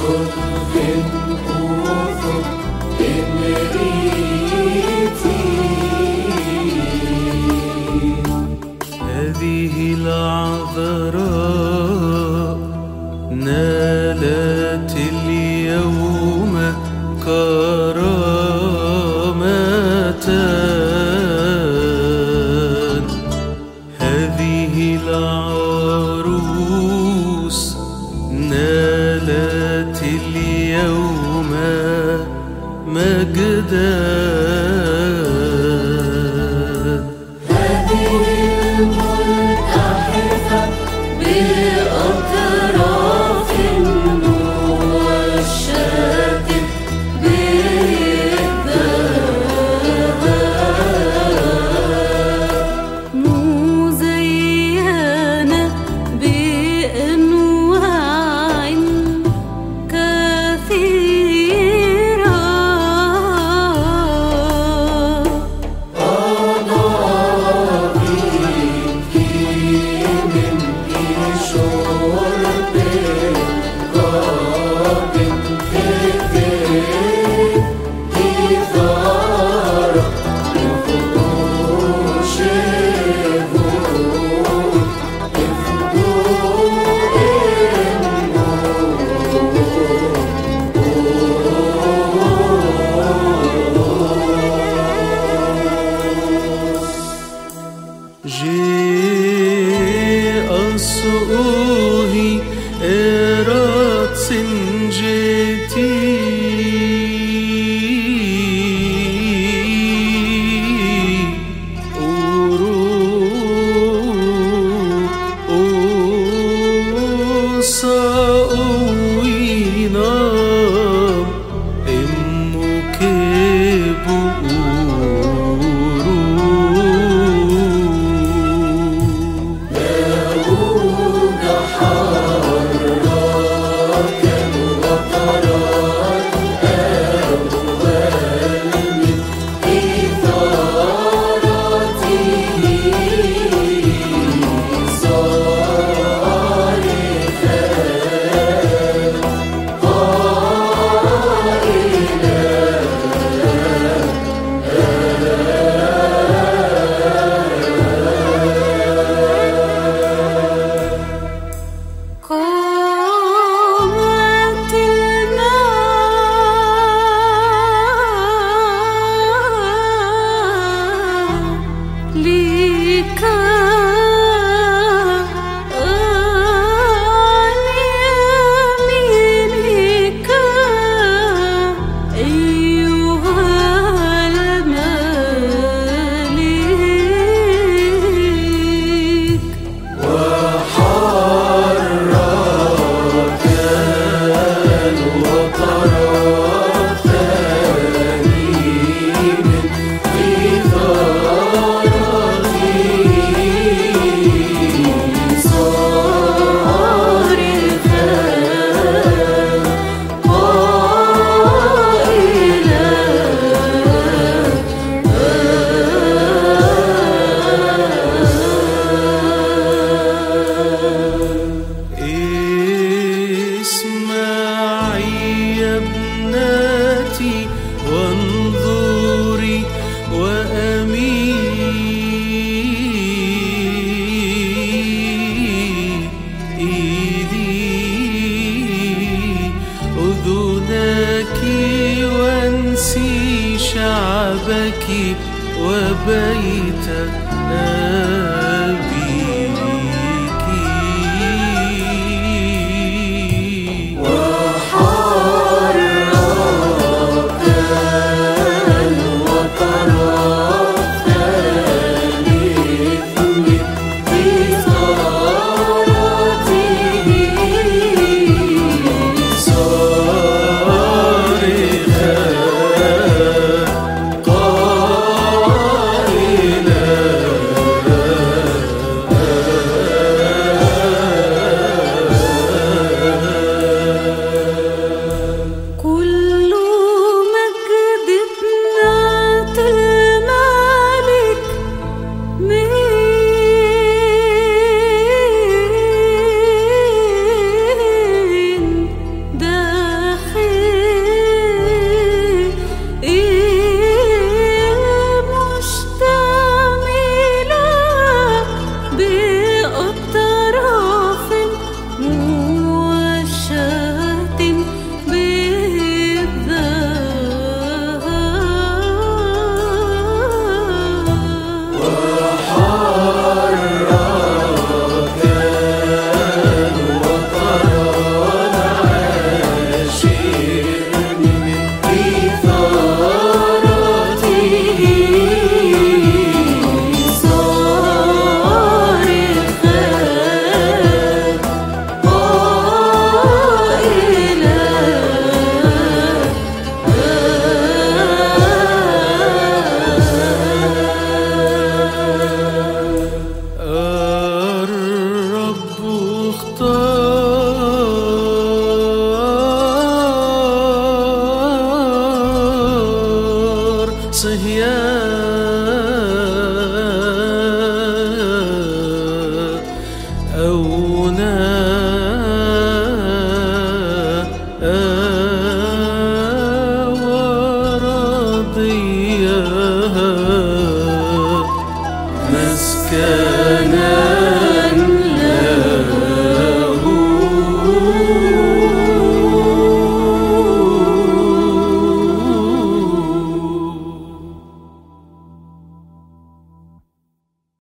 هذه مجدا بأطراف su شعبك لنا